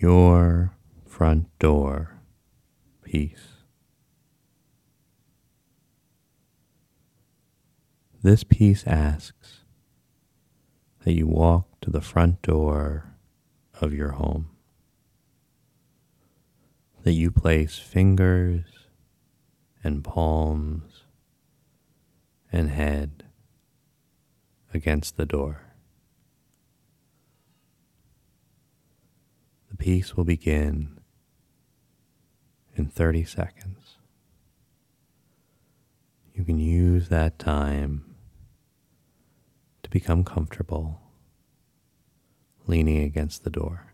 your front door piece. This piece asks that you walk to the front door of your home, that you place fingers and palms and head against the door. The piece will begin in 30 seconds. You can use that time to become comfortable leaning against the door.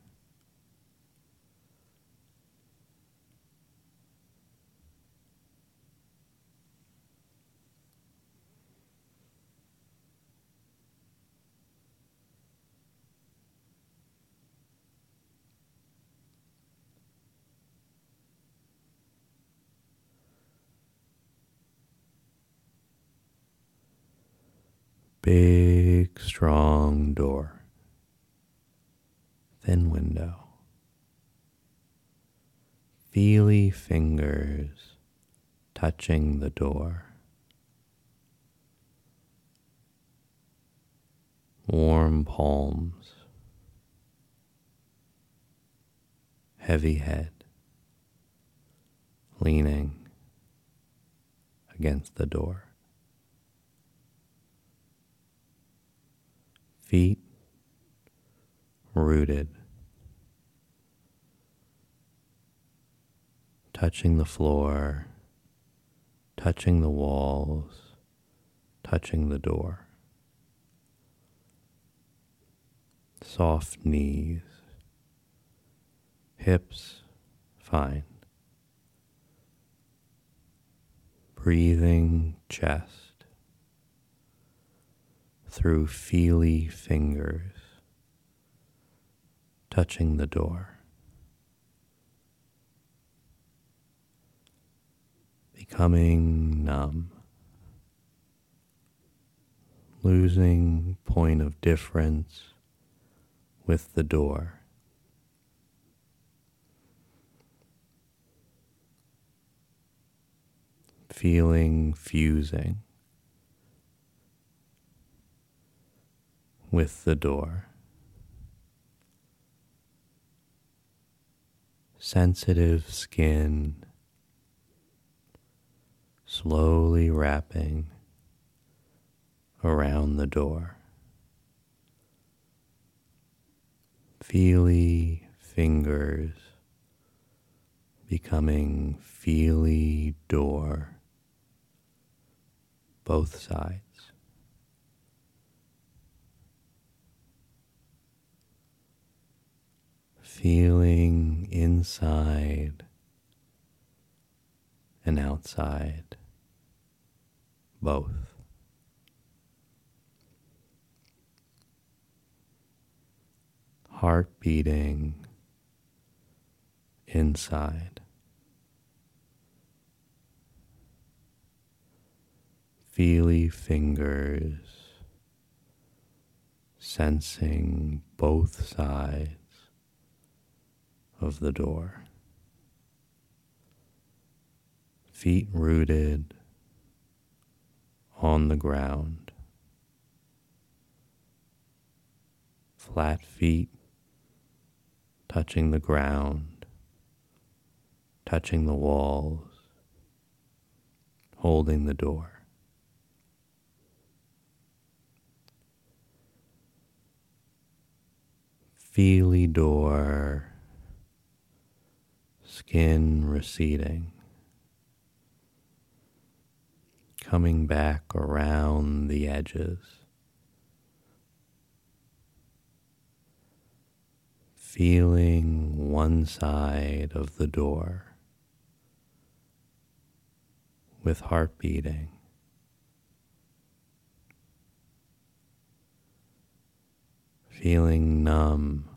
Big, strong door. Thin window. Feely fingers touching the door. Warm palms. Heavy head. Leaning against the door. Feet rooted, touching the floor, touching the walls, touching the door. Soft knees, hips fine. Breathing chest through feely fingers touching the door. Becoming numb, losing point of difference with the door. Feeling fusing with the door. Sensitive skin slowly wrapping around the door. Feely fingers becoming feely door both sides. Feeling inside and outside, both. Heart beating inside. Feely fingers sensing both sides of the door. Feet rooted on the ground. Flat feet touching the ground, touching the walls, holding the door. feely door skin receding, coming back around the edges, feeling one side of the door with heart beating. Feeling numb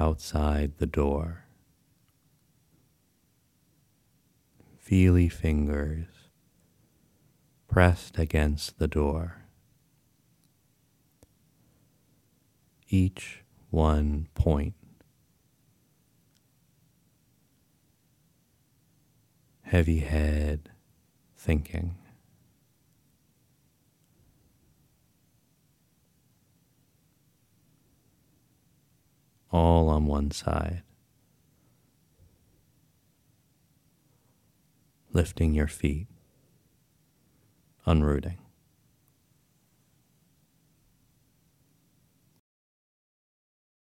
outside the door. feely fingers pressed against the door. Each one point. Heavy head thinking. All on one side. Lifting your feet, unrooting.